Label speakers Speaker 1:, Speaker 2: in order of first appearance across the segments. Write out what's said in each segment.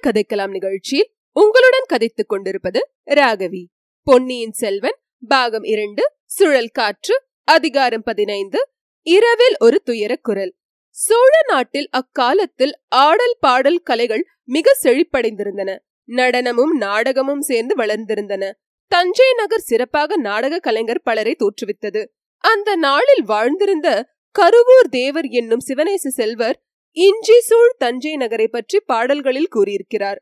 Speaker 1: கதை கதைக்கலாம் நிகழ்ச்சியில் உங்களுடன் கதைத்துக் கொண்டிருப்பது ராகவி. பொன்னியின் செல்வன் பாகம் இரண்டு சுழல் காற்று அதிகாரம் பதினைந்து இரவில் ஒரு துயர குரல். சோழ நாட்டில் அக்காலத்தில் ஆடல் பாடல் கலைகள் மிக செழிப்படைந்திருந்தன. நடனமும் நாடகமும் சேர்ந்து வளர்ந்திருந்தன. தஞ்சை நகர் சிறப்பாக நாடக கலைஞர் பலரை தோற்றுவித்தது. அந்த நாளில் வாழ்ந்திருந்த கருவூர் தேவர் என்னும் சிவனேச செல்வர் இஞ்சி சூழ் தஞ்சை நகரை பற்றி பாடல்களில் கூறியிருக்கிறார்.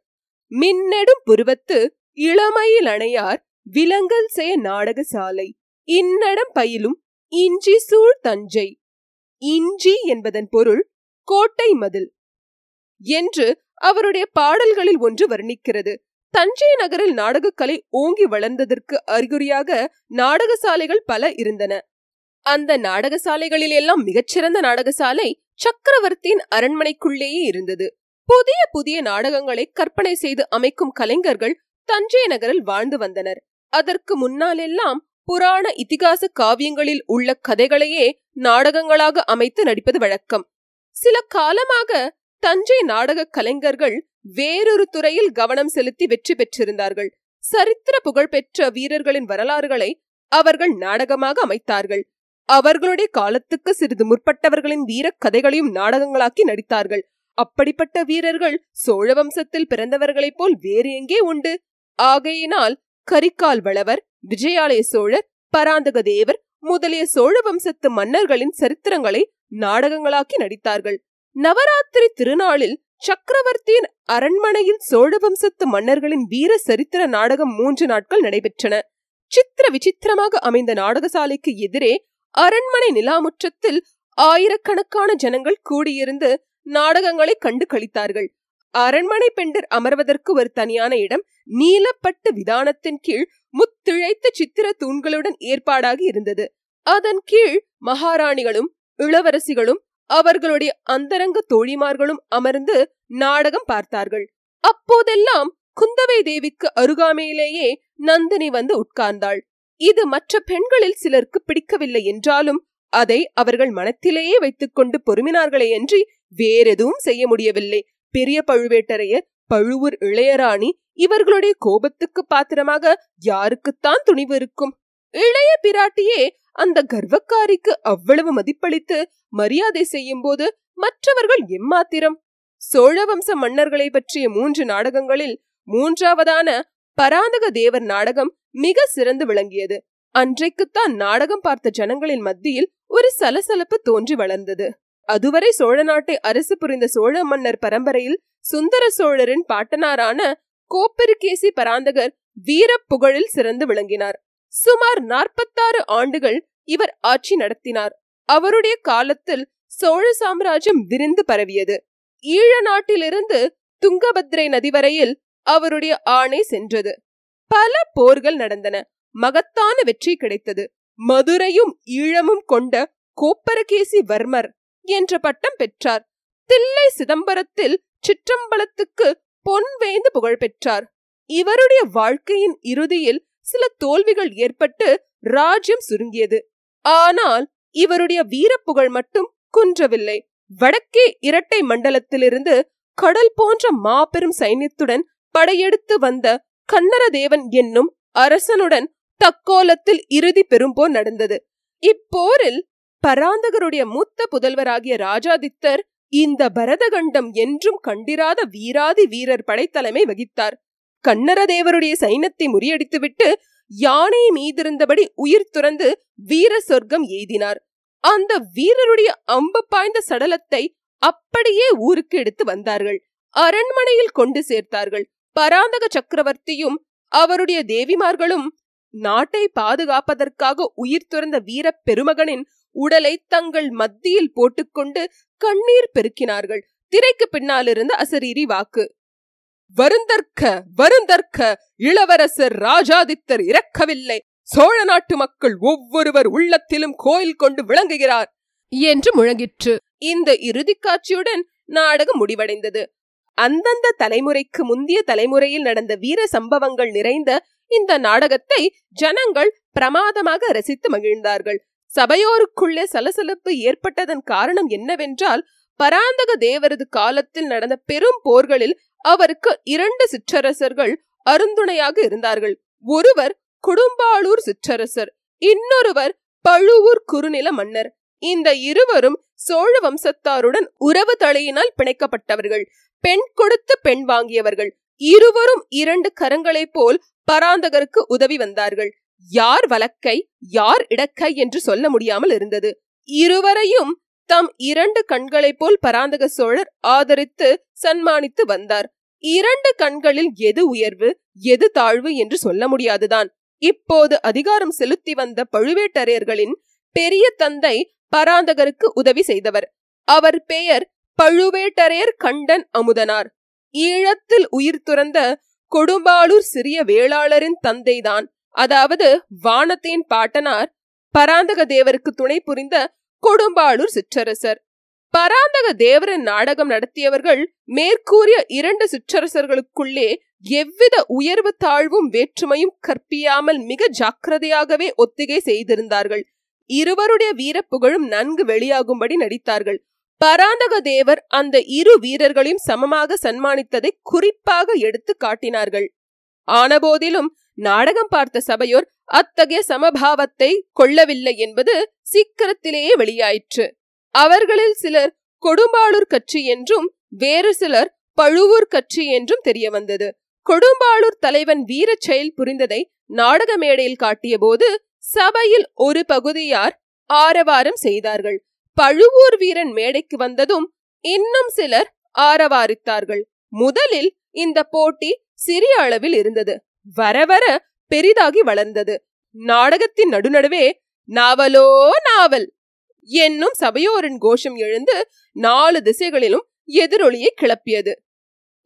Speaker 1: மின்னெடும் புருவத்து இளமையில் அணையார் விலங்கல் செய்ய நாடக சாலை. இன்னடம் பயிலும் இஞ்சி சூழ் தஞ்சை. இஞ்சி என்பதன் பொருள் கோட்டை மதில் என்று அவருடைய பாடல்களில் ஒன்று வர்ணிக்கிறது. தஞ்சை நகரில் நாடகக்கலை ஓங்கி வளர்ந்ததற்கு அறிகுறியாக நாடகசாலைகள் பல இருந்தன. அந்த நாடகசாலைகளில் எல்லாம் மிகச்சிறந்த நாடகசாலை சக்கரவர்த்தியின் அரண்மனைக்குள்ளேயே இருந்தது. புதிய புதிய நாடகங்களை கற்பனை செய்து அமைக்கும் கலைஞர்கள் தஞ்சை நகரில் வாழ்ந்து வந்தனர். அதற்கு முன்னாலெல்லாம் புராண இதிகாச காவியங்களில் உள்ள கதைகளையே நாடகங்களாக அமைத்து நடிப்பது வழக்கம். சில காலமாக தஞ்சை நாடக கலைஞர்கள் வேறொரு துறையில் கவனம் செலுத்தி வெற்றி பெற்றிருந்தார்கள். சரித்திர புகழ்பெற்ற வீரர்களின் வரலாறுகளை அவர்கள் நாடகமாக அமைத்தார்கள். அவர்களுடைய காலத்துக்கு சிறிது முற்பட்டவர்களின் வீரக் கதைகளையும் நாடகங்களாக்கி நடித்தார்கள். அப்படிப்பட்ட வீரர்கள் சோழ வம்சத்தில் பிறந்தவர்களைப் போல் வேறு எங்கே உண்டு? ஆகையினால் கரிகால் வளவர் விஜயாலய சோழர் பராந்தக தேவர் முதலிய சோழ வம்சத்து மன்னர்களின் சரித்திரங்களை நாடகங்களாக்கி நடித்தார்கள். நவராத்திரி திருநாளில் சக்கரவர்த்தியின் அரண்மனையில் சோழ வம்சத்து மன்னர்களின் வீர சரித்திர நாடகம் மூன்று நாட்கள் நடைபெற்றன. சித்திர விசித்திரமாக அமைந்த நாடகசாலைக்கு எதிரே அரண்மனை நிலாமுற்றத்தில் ஆயிரக்கணக்கான ஜனங்கள் கூடியிருந்து நாடகங்களை கண்டு கழித்தார்கள் அரண்மனை பெண்டர் அமர்வதற்கு ஒரு தனியான இடம் நீலப்பட்டு விதானத்தின் கீழ் முத்திழைத்த சித்திர தூண்களுடன் ஏற்பாடாகி இருந்தது. அதன் கீழ் மகாராணிகளும் இளவரசிகளும் அவர்களுடைய அந்தரங்க தோழிமார்களும் அமர்ந்து நாடகம் பார்த்தார்கள். அப்போதெல்லாம் குந்தவை தேவிக்கு அருகாமையிலேயே நந்தினி வந்து உட்கார்ந்தாள். இது மற்ற பெண்களில் சிலருக்கு பிடிக்கவில்லை என்றாலும் அதை அவர்கள் மனத்திலேயே வைத்துக் கொண்டு பொறுமினார்களே அன்றி வேறெதுவும் செய்ய முடியவில்லை. பெரிய பழுவேட்டரையர் பழுவூர் இளையராணி இவர்களுடைய கோபத்துக்கு பாத்திரமாக யாருக்குத்தான் துணிவு இருக்கும்? இளைய பிராட்டியே அந்த கர்வக்காரிக்கு அவ்வளவு மதிப்பளித்து மரியாதை செய்யும் போது மற்றவர்கள் எம்மாத்திரம்? சோழவம்ச மன்னர்களை பற்றிய மூன்று நாடகங்களில் மூன்றாவதான பராந்தக தேவர் நாடகம் மிக சிறந்து விளங்கியது. அன்றைக்குத்தான் நாடகம் பார்த்த ஜனங்களின் மத்தியில் ஒரு சலசலப்பு தோன்றி வளர்ந்தது. அதுவரை சோழ நாட்டை அரசு புரிந்த சோழ மன்னர் பரம்பரையில் சுந்தர சோழரின் பாட்டனாரான கோப்பெருகேசி பராந்தகர் வீர புகழில் சிறந்து விளங்கினார். சுமார் நாற்பத்தாறு ஆண்டுகள் இவர் ஆட்சி நடத்தினார். அவருடைய காலத்தில் சோழ சாம்ராஜ்யம் விரிந்து பரவியது. ஈழ நாட்டிலிருந்து துங்கபத்ரை நதி வரையில் அவருடைய ஆணை சென்றது. பல போர்கள் நடந்தன. மகத்தான வெற்றி கிடைத்தது. மதுரையும் ஈழமும் கொண்ட கோப்பரகேசி வர்மர் என்ற பட்டம் பெற்றார். தில்லை சிதம்பரத்தில் சிற்றம்பலத்துக்கு பொன் வேந்து புகழ் பெற்றார். இவருடைய வாழ்க்கையின் இறுதியில் சில தோல்விகள் ஏற்பட்டு ராஜ்யம் சுருங்கியது. ஆனால் இவருடைய வீரப்புகழ் மட்டும் குன்றவில்லை. வடக்கே இரட்டை மண்டலத்திலிருந்து கடல் போன்ற மாபெரும் சைன்யத்துடன் படையெடுத்து வந்த கன்னரதேவன் என்னும் அரசனுடன் தக்கோலத்தில் இறுதி பெரும்போர் நடந்தது. இப்போரில் பராந்தகருடைய மூத்த புதல்வராகிய ராஜாதித்தர் இந்த பரதகண்டம் என்றும் கண்டிராத வீராதி வீரர் படைத்தலைமை வகித்தார். கன்னரதேவருடைய சைன்யத்தை முறியடித்துவிட்டு யானை மீதிருந்தபடி உயிர் துறந்து வீர சொர்க்கம் எய்தினார். அந்த வீரருடைய அம்பு பாய்ந்த சடலத்தை அப்படியே ஊருக்கு எடுத்து வந்தார்கள். அரண்மனையில் கொண்டு சேர்த்தார்கள். பராந்தக சக்கரவர்த்தியும் அவருடைய தேவிமார்களும் நாட்டை பாதுகாப்பதற்காக உயிர் துறந்த வீர பெருமகனின் உடலை தங்கள் மத்தியில் போட்டுக்கொண்டு கண்ணீர் பெருக்கினார்கள். திரைக்கு பின்னாலிருந்த அசரீரி வாக்கு வருந்தற்க வருந்தற்க இளவரசர் ராஜாதித்தர் இறக்கவில்லை. சோழ நாட்டு மக்கள் ஒவ்வொருவர் உள்ளத்திலும் கோயில் கொண்டு விளங்குகிறார் என்று முழங்கிற்று. இந்த இறுதி காட்சியுடன் நாடகம் முடிவடைந்தது. அந்தந்த தலைமுறைக்கு முந்திய தலைமுறையில் நடந்த வீர சம்பவங்கள் நிறைந்த இந்த நாடகத்தை ஜனங்கள் பிரமாதமாக ரசித்து மகிழ்ந்தார்கள். சபையோருக்குள்ளே சலசலப்பு ஏற்பட்டதன் காரணம் என்னவென்றால் பராந்தக தேவரது காலத்தில் நடந்த பெரும் போர்களில் அவருக்கு இரண்டு சிற்றரசர்கள் அருந்துணையாக இருந்தார்கள். ஒருவர் குடும்பாளூர் சிற்றரசர் இன்னொருவர் பழுவூர் குறுநில மன்னர். இந்த இருவரும் சோழ வம்சத்தாருடன் உறவு தலையினால் பிணைக்கப்பட்டவர்கள். பெண் கொடுத்து பெண் வாங்கியவர்கள். இருவரும் இரண்டு கரங்களைப் போல் பராந்தகருக்கு உதவி வந்தார்கள். யார் வலக்கை யார் இடக்கை என்று சொல்ல முடியாமல் இருந்தது. இருவரையும் தம் இரண்டு கண்களைப் போல் பராந்தக சோழர் ஆதரித்து சன்மானித்து வந்தார். இரண்டு கண்களில் எது உயர்வு எது தாழ்வு என்று சொல்ல முடியாதுதான். இப்போது அதிகாரம் செலுத்தி வந்த பழுவேட்டரையர்களின் பெரிய தந்தை பராந்தகருக்கு உதவி செய்தவர். அவர் பெயர் பழுவேட்டரையர் கண்டன் அமுதனார். ஈழத்தில் உயிர் துறந்த கொடும்பாளூர் சிறிய வேளாளரின் தந்தைதான். அதாவது வானத்தின் பாட்டனார் பராந்தக தேவருக்கு துணை புரிந்த கொடும்பாளூர் சிற்றரசர். பராந்தக தேவரின் நாடகம் நடத்தியவர்கள் மேற்கூறிய இரண்டு சிற்றரசர்களுக்குள்ளே எவ்வித உயர்வு தாழ்வும் வேற்றுமையும் கற்பியாமல் மிக ஜாக்கிரதையாகவே ஒத்திகை செய்திருந்தார்கள். இருவருடைய வீரப்புகழும் நன்கு வெளியாகும்படி நடித்தார்கள். பராந்தக தேவர் அந்த இரு வீரர்களையும் சமமாக சன்மானித்ததை குறிப்பாக எடுத்து காட்டினார்கள். ஆனபோதிலும் நாடகம் பார்த்த சபையோர் அத்தகைய சமபாவத்தை கொள்ளவில்லை என்பது சீக்கிரத்திலேயே வெளியாயிற்று. அவர்களில் சிலர் கொடும்பாளூர் கட்சி என்றும் வேறு சிலர் பழுவூர் கட்சி என்றும் தெரிய வந்தது கொடும்பாளூர் தலைவன் வீரச் செயல் புரிந்ததை நாடக மேடையில் காட்டிய போது சபையில் ஒரு பகுதியார் ஆரவாரம் செய்தார்கள். பழுவூர் வீரன் மேடைக்கு வந்ததும் இன்னும் சிலர் ஆரவாரித்தார்கள். முதலில் இந்த போட்டி சிறிய அளவில் இருந்தது. வர வர பெரிதாகி வளர்ந்தது. நாடகத்தின் நடுநடுவே நாவலோ நாவல் என்னும் சபையோரின் கோஷம் எழுந்து நாலு திசைகளிலும் எதிரொலியை கிளப்பியது.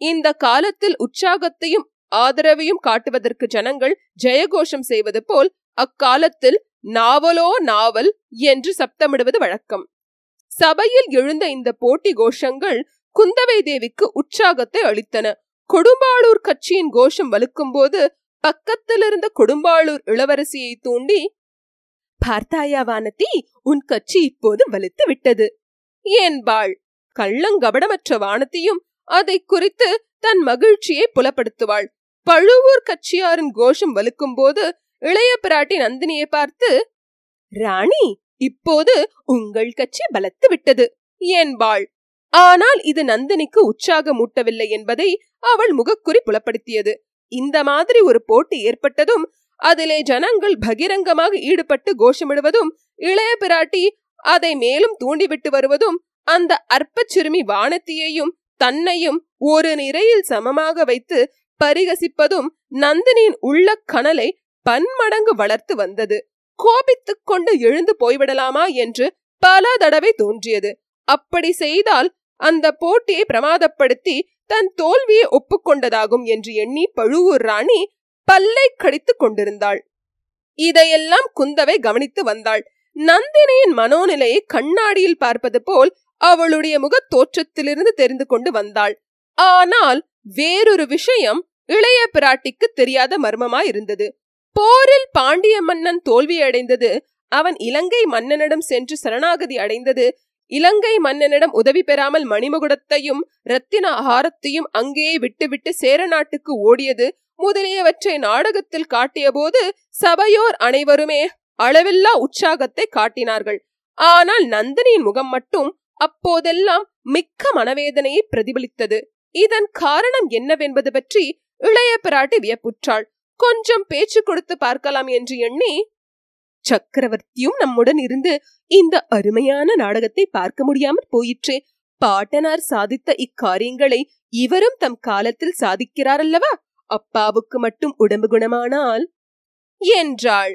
Speaker 1: இந்த காலத்தில் உற்சாகத்தையும் ஆதரவையும் காட்டுவதற்கு ஜனங்கள் ஜெயகோஷம் செய்வது போல் அக்காலத்தில் நாவலோ நாவல் என்று சப்தமிடுவது வழக்கம். சபையில் எழுந்த இந்த போட்டி கோஷங்கள் குந்தவை தேவிக்கு உற்சாகத்தை அளித்தன. கொடும்பாளூர் கட்சியின் கோஷம் வலுக்கும் போது பக்கத்தில் இருந்த கொடும்பாளூர் இளவரசியை தூண்டி பார்த்தாயா வானதி உன் கட்சி இப்போது வலுத்து விட்டது. என்பாள் கள்ளங்கபடமற்ற வானத்தியும் அதை குறித்து தன் மகிழ்ச்சியை புலப்படுத்துவாள். பழுவூர் கட்சியாரின் கோஷம் வலுக்கும் போது இளைய பிராட்டி நந்தினியை பார்த்து ராணி இப்போது உங்கள் கட்சி பலத்து விட்டது. என்பாள் ஆனால் இது நந்தினிக்கு உற்சாகமூட்டவில்லை என்பதை அவள் முகக்குறி புலப்படுத்தியது. இந்த மாதிரி ஒரு போட்டி ஏற்பட்டதும் அதிலே ஜனங்கள் பகிரங்கமாக ஈடுபட்டு கோஷமிடுவதும் இளைய பிராட்டி அதை மேலும் தூண்டிவிட்டு வருவதும் அந்த அற்ப சிறுமி வானத்தியையும் தன்னையும் ஒரு நிறையில் சமமாக வைத்து பரிகசிப்பதும் நந்தினியின் உள்ள கனலை பன்மடங்கு வளர்த்து வந்தது. கோபித்துக் கொண்டு எழுந்து போய்விடலாமா என்று பல தடவை தோன்றியது. அப்படி செய்தால் அந்த போட்டியை பிரமாதப்படுத்தி தன் தோல்வியை ஒப்புக்கொண்டதாகும் என்று எண்ணி பழுவூர் ராணி பல்லை கடித்துக் கொண்டிருந்தாள். இதையெல்லாம் குந்தவை கவனித்து வந்தாள். நந்தினியின் மனோநிலையை கண்ணாடியில் பார்ப்பது போல் அவளுடைய முகத் தோற்றத்திலிருந்து தெரிந்து கொண்டு வந்தாள். ஆனால் வேறொரு விஷயம் இளைய பிராட்டிக்கு தெரியாத மர்மமாயிருந்தது போரில் பாண்டிய மன்னன் தோல்வியடைந்தது அவன் இலங்கை மன்னனிடம் சென்று சரணாகதி அடைந்தது. இலங்கை மன்னனிடம் உதவி பெறாமல் மணிமுகுடத்தையும் ரத்தின ஆகாரத்தையும் அங்கேயே விட்டுவிட்டு சேர நாட்டுக்கு ஓடியது. முதலியவற்றை நாடகத்தில் காட்டியபோது சபையோர் அனைவருமே அளவில்லா உற்சாகத்தை காட்டினார்கள். ஆனால் நந்தினியின் முகம் மட்டும் அப்போதெல்லாம் மிக்க மனவேதனையை பிரதிபலித்தது. இதன் காரணம் என்னவென்பது பற்றி இளைய பிராட்டி வியப்புற்றாள். கொஞ்சம் பேச்சு கொடுத்து பார்க்கலாம் என்று எண்ணி சக்கரவர்த்தியும் நம்முடன் இருந்து இந்த அருமையான நாடகத்தை பார்க்க முடியாமல் போயிற்றே. பாட்டனார் சாதித்த இக்காரியங்களை இவரும் தம் காலத்தில் சாதிக்கிறார் அல்லவா அப்பாவுக்கு மட்டும் உடம்பு குணமானால்? என்றாள்.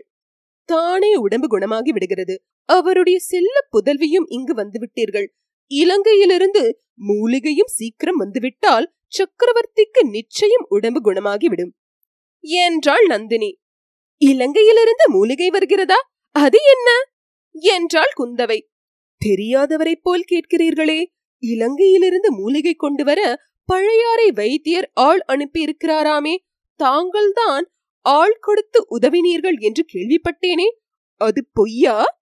Speaker 1: தானே உடம்பு குணமாகி விடுகிறது. அவருடைய செல்ல புதல்வியும் இங்கு வந்துவிட்டீர்கள் இலங்கையிலிருந்து மூலிகையும் சீக்கிரம் வந்துவிட்டால் சக்கரவர்த்திக்கு நிச்சயம் உடம்பு குணமாகிவிடும் என்றாள் நந்தினி. இலங்கையிலிருந்து மூலிகை வருகிறதா? அது என்ன? என்றாள் குந்தவை. தெரியாதவரைப் போல் கேட்கிறீர்களே இலங்கையிலிருந்து மூலிகை கொண்டு வர பழையாறை வைத்தியர் ஆள் அனுப்பி இருக்கிறாராமே தாங்கள்தான் ஆள் கொடுத்து உதவினீர்கள் என்று கேள்விப்பட்டேனே அது பொய்யா?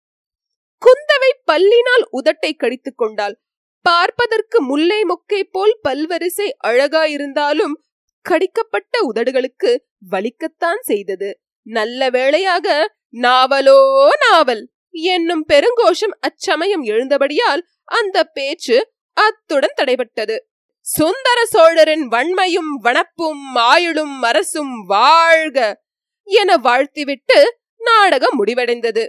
Speaker 1: குந்தவை பல்லினால் உதட்டை கடித்துக் கொண்டாள். பார்ப்பதற்கு முல்லை மொக்கை போல் பல்வரிசை அழகாயிருந்தாலும் கடிக்கப்பட்ட உதடுகளுக்கு வலிக்கத்தான் செய்தது. நல்ல வேளையாக நாவலோ நாவல். என்னும் பெருங்கோஷம் அச்சமயம் எழுந்தபடியால் அந்த பேச்சு அத்துடன் தடைபட்டது. சுந்தர சோழரின் வன்மையும் வனப்பும் ஆயுளும் அரசும் வாழ்க என வாழ்த்திவிட்டு நாடகம் முடிவடைந்தது.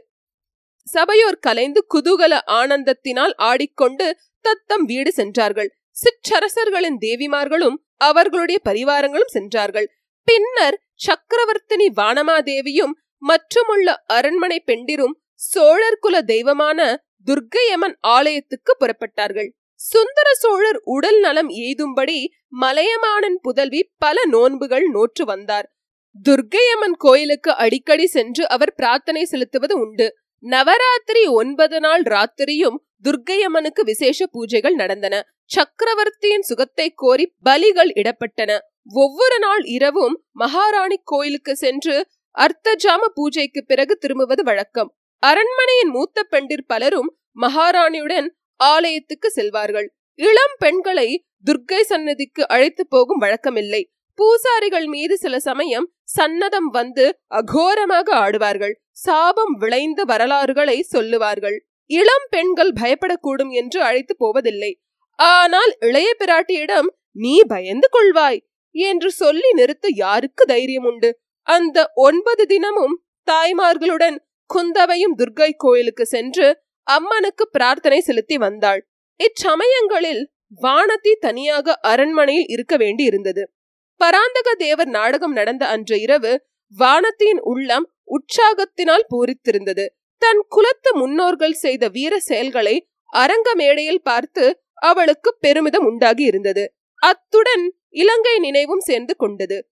Speaker 1: சபையோர் கலைந்து குதூகல ஆனந்தத்தினால் ஆடிக்கொண்டு தத்தம் வீடு சென்றார்கள். சிற்றரசர்களின் தேவிமார்களும் அவர்களுடைய பரிவாரங்களும் சென்றார்கள். பின்னர் சக்கரவர்த்தினி வானமாதேவியும் மற்றுமுள்ள அரண்மனை பெண்டிரும் சோழர் குல தெய்வமான துர்க்கையம்மன் ஆலயத்துக்கு புறப்பட்டார்கள். சுந்தர சோழர் உடல் நலம் எய்தும்படி மலையமானன் புதல்வி பல நோன்புகள் நோற்று வந்தார். துர்க்கையம்மன் கோயிலுக்கு அடிக்கடி சென்று அவர் பிரார்த்தனை செலுத்துவது உண்டு. நவராத்திரி ஒன்பது நாள் ராத்திரியும் துர்க்கையம்மனுக்கு விசேஷ பூஜைகள் நடந்தன. சக்கரவர்த்தியின் சுகத்தை கோரி பலிகள் இடப்பட்டன. ஒவ்வொரு நாள் இரவும் மகாராணி கோயிலுக்கு சென்று அர்த்தஜாம பூஜைக்கு பிறகு திரும்புவது வழக்கம். அரண்மனையின் மூத்த பெண்டிர் பலரும் மகாராணியுடன் ஆலயத்துக்கு செல்வார்கள். இளம் பெண்களை துர்க்கை சன்னதிக்கு அழைத்து போகும் வழக்கமில்லை. பூசாரிகள் மீது சில சமயம் சன்னதம் வந்து அகோரமாக ஆடுவார்கள். சாபம் விளைந்த வரலாறுகளை சொல்லுவார்கள். இளம் பெண்கள் பயப்படக்கூடும் என்று அழைத்து போவதில்லை. ஆனால் இளைய பிராட்டியிடம் நீ பயந்து கொள்வாய். என்று சொல்லி நிறுத்த யாருக்கு தைரியம் உண்டு? அந்த ஒன்பது தினமும் தாய்மார்களுடன் குந்தவையும் துர்கை கோயிலுக்கு சென்று அம்மனுக்கு பிரார்த்தனை செலுத்தி வந்தாள். இச்சமயங்களில் வானதி தனியாக அரண்மனையில் இருக்க வேண்டி இருந்தது. பராந்தக தேவர் நாடகம் நடந்த அன்று இரவு வானத்தியின் உள்ளம் உற்சாகத்தினால் பூரித்திருந்தது. தன் குலத்து முன்னோர்கள் செய்த வீர செயல்களை அரங்க மேடையில் பார்த்து அவளுக்கு பெருமிதம் உண்டாகி இருந்தது. அத்துடன் இலங்கை நினைவும் சேர்ந்து கொண்டது.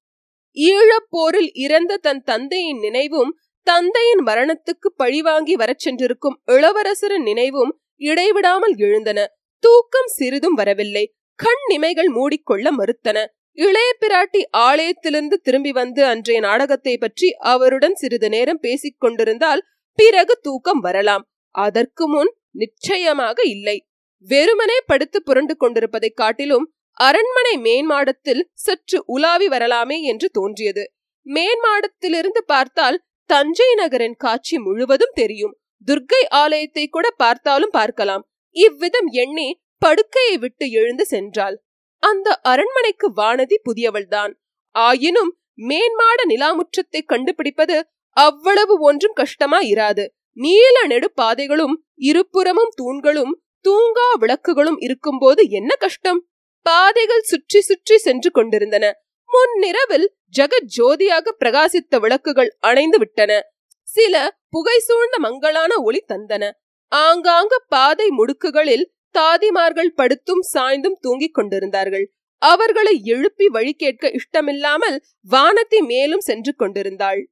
Speaker 1: ஈழப்போரில் இறந்த தன் தந்தையின் நினைவும் தந்தையின் மரணத்துக்கு பழிவாங்கி வரச் சென்றிருக்கும் இளவரசரின் நினைவும் இடைவிடாமல் எழுந்தன. தூக்கம் சிறிதும் வரவில்லை. கண் நிமைகள் மூடிக்கொள்ள மறுத்தன. இளைய பிராட்டி ஆலயத்திலிருந்து திரும்பி வந்து அன்றைய நாடகத்தை பற்றி அவருடன் சிறிது நேரம் பேசிக் கொண்டிருந்தால் பிறகு தூக்கம் வரலாம். அதற்கு முன் நிச்சயமாக இல்லை. வெறுமனே படுத்து புரண்டு கொண்டிருப்பதைக் காட்டிலும் அரண்மனை மேன்மாடத்தில் சற்று உலாவி வரலாமே என்று தோன்றியது. மேன்மாடத்திலிருந்து பார்த்தால் தஞ்சை நகரின் காட்சி முழுவதும் தெரியும். துர்க்கை ஆலயத்தை கூட பார்த்தாலும் பார்க்கலாம். இவ்விதம் எண்ணி படுக்கையை விட்டு எழுந்து சென்றாள். அந்த அரண்மனைக்கு வானதி புதியவள்தான். ஆயினும் மேன்மாட நிலாமுற்றத்தை கண்டுபிடிப்பது அவ்வளவு ஒன்றும் கஷ்டமா இராது. நீல நெடு பாதைகளும் இருபுறமும் தூண்களும் தூங்கா விளக்குகளும் இருக்கும்போது என்ன கஷ்டம்? பாதைகள் சுற்றி சுற்றி சென்று கொண்டிருந்தன. முன்னிரவில் ஜெகத் ஜோதியாக பிரகாசித்த விளக்குகள் அணைந்து விட்டன. சில புகை சூழ்ந்த மங்களான ஒளி தந்தன. ஆங்காங்க பாதை முடுக்குகளில் தாதிமார்கள் படுத்தும் சாய்ந்தும் தூங்கிக் கொண்டிருந்தார்கள். அவர்களை எழுப்பி வழி கேட்க இஷ்டமில்லாமல் வானத்தை மேலும் சென்று கொண்டிருந்தாள்.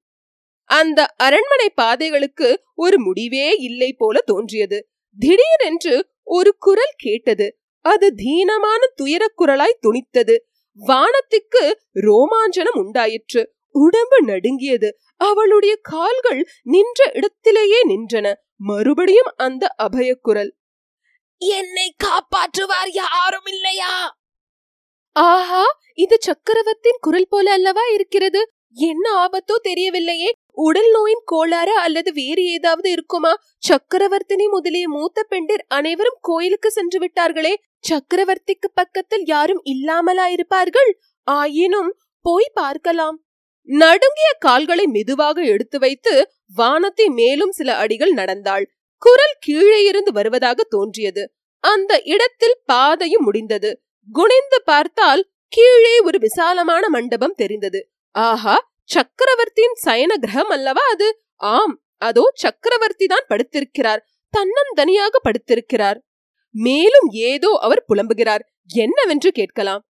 Speaker 1: அந்த அரண்மனை பாதைகளுக்கு ஒரு முடிவே இல்லை போல தோன்றியது. திடீரென்று ஒரு குரல் கேட்டது. அது தீனமான துயரக் குரலாய் துணித்தது. வானத்துக்கு ரோமாஞ்சனம் உண்டாயிற்று. உடம்பு நடுங்கியது. அவளுடைய கால்கள் நின்ற இடத்திலேயே நின்றன. மறுபடியும் அந்த அபயக்குரல்
Speaker 2: என்னை காப்பாற்றுவார் யாரும் இல்லையா?
Speaker 1: ஆஹா! இது சக்கரவர்த்தின் குரல் போல அல்லவா இருக்கிறது? என்ன ஆபத்தோ தெரியவில்லையே. உடல் நோயின் கோளாறு அல்லது வேறு ஏதாவது இருக்குமா? சக்கரவர்த்தினி முதலிய மூத்த பெண்டிர் அனைவரும் கோயிலுக்கு சென்று விட்டார்களே. சக்கரவர்த்திக்கு பக்கத்தில் யாரும் இல்லாமலா இருப்பார்கள் ஆயினும் போய் பார்க்கலாம். நடுங்கிய கால்களை மெதுவாக எடுத்து வைத்து வானத்தை மேலும் சில அடிகள் நடந்தாள். குரல் கீழே இருந்து வருவதாக தோன்றியது. அந்த இடத்தில் பாதையும் முடிந்தது. குனிந்து பார்த்தால் கீழே ஒரு விசாலமான மண்டபம் தெரிந்தது. ஆஹா! சக்கரவர்த்தியின் சயன கிரகம் அல்லவா அது? ஆம் அதோ சக்கரவர்த்தி தான் படுத்திருக்கிறார். தன்னந்தனியாக படுத்திருக்கிறார். மேலும் ஏதோ அவர் புலம்புகிறார். என்னவென்று கேட்கலாம்?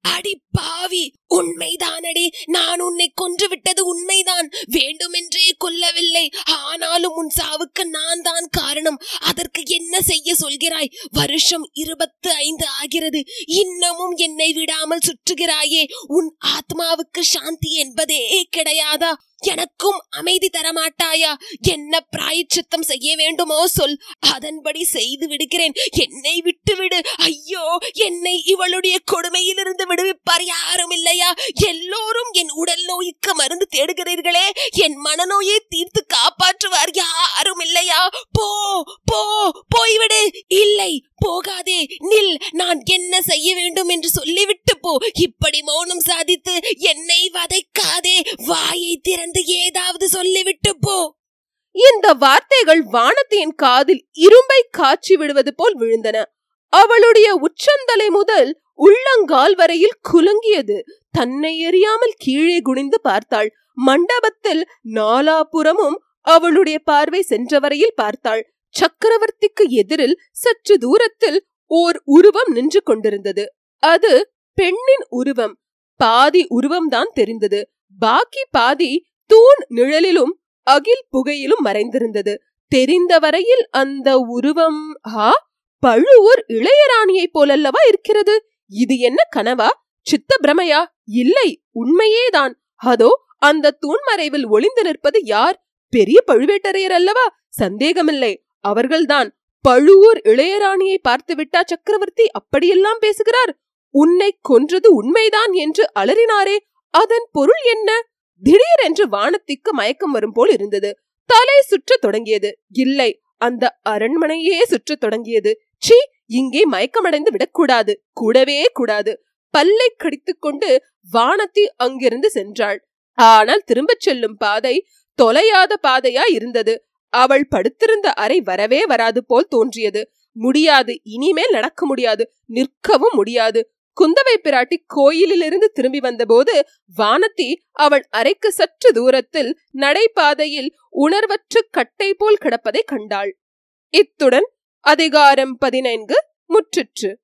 Speaker 2: அடி பாவி உண்மைதானடி. நான் உன்னை கொன்று விட்டது உண்மைதான். வேண்டுமென்றே கொல்லவில்லை. ஆனாலும் உன் சாவுக்கு நான் தான் காரணம். அதற்கு என்ன செய்ய சொல்கிறாய்? வருஷம் இருபத்து ஐந்து ஆகிறது. இன்னமும் என்னை விடாமல் சுற்றுகிறாயே. உன் ஆத்மாவுக்கு சாந்தி என்பதே கிடையாதா? எனக்கும் அமைதி தரமாட்டாயா? என்ன பிராயச்சித்தம் செய்ய வேண்டுமோ சொல். அதன்படி செய்து விடுகிறேன். என்னை விட்டுவிடு. ஐயோ என்னை இவளுடைய கொடுமையிலிருந்து விடுவிப்பார் யாரும் இல்லையா? எல்லோரும் என் உடல் நோய்க்கு மருந்து தேடுகிறீர்களே. என் மனநோயை தீர்த்து காப்பாற்றுவார் யாரும் இல்லையா? போ போ போய்விடு. இல்லை போகாதே. நில். நான் என்ன செய்ய வேண்டும் என்று சொல்லிவிட்டு போ. இப்படி மௌனம் சாதித்து என்னை வதைக்காதே. வாயை திறந்து ஏதாவது சொல்லிவிட்டு போ.
Speaker 1: இந்த வார்த்தைகள் வானத்தின் காதில் இரும்பை காய்ச்சி விடுவது போல் விழுந்தன. அவளுடைய உச்சந்தலை முதல் உள்ளங்கால் வரையில் குலுங்கியது. தன்னை எறியாமல் கீழே குனிந்து பார்த்தாள். மண்டபத்தில் நாலாபுறமும் அவளுடைய பார்வை சென்ற வரையில் பார்த்தாள். சக்கரவர்த்திக்கு எதிரில் சற்று தூரத்தில் ஓர் உருவம் நின்று கொண்டிருந்தது. அது பெண்ணின் உருவம். பாதி உருவம்தான் தெரிந்தது. பாக்கி பாதி தூண் நிழலிலும் அகில் புகையிலும் மறைந்திருந்தது. தெரிந்த வரையில் அந்த உருவம் ஆ பழுவூர் இளையராணியைப் போலல்லவா இருக்கிறது? இது என்ன கனவா? சித்த பிரமையா இல்லை உண்மையேதான். அதோ அந்த தூண்மறைவில் ஒளிந்து நிற்பது யார்? பெரிய பழுவேட்டரையர் அல்லவா? சந்தேகமில்லை. அவர்கள்தான் பழுவூர் இளையராணியை பார்த்து விட்டா சக்கரவர்த்தி அப்படியெல்லாம் பேசுகிறார்? உன்னை கொன்றது உண்மைதான் என்று அலறினாரே. அதன் பொருள் என்ன? திடீரென்று வானத்திற்கு மயக்கம் வரும் போல் இருந்தது. தலை சுற்றத் தொடங்கியது. இல்லை அந்த அரண்மனையே சுற்றத் தொடங்கியது. சி இங்கே மயக்கமடைந்து விடக்கூடாது. கூடவே கூடாது. பல்லை கடித்துக் கொண்டு வானத்தி அங்கிருந்து சென்றாள். ஆனால் திரும்பச் செல்லும் பாதை தொலையாத பாதையா இருந்தது. அவள் படுத்திருந்த அறை வரவே வராது போல் தோன்றியது. முடியாது. இனிமேல் நடக்க முடியாது. நிற்கவும் முடியாது. குந்தவை பிராட்டி கோயிலிலிருந்து திரும்பி வந்தபோது வானத்தி அவள் அறைக்கு சற்று தூரத்தில் நடைபாதையில் உணர்வற்று கட்டை போல் கிடப்பதை கண்டாள். இத்துடன் அதிகாரம் பதினைந்து முற்றிற்று.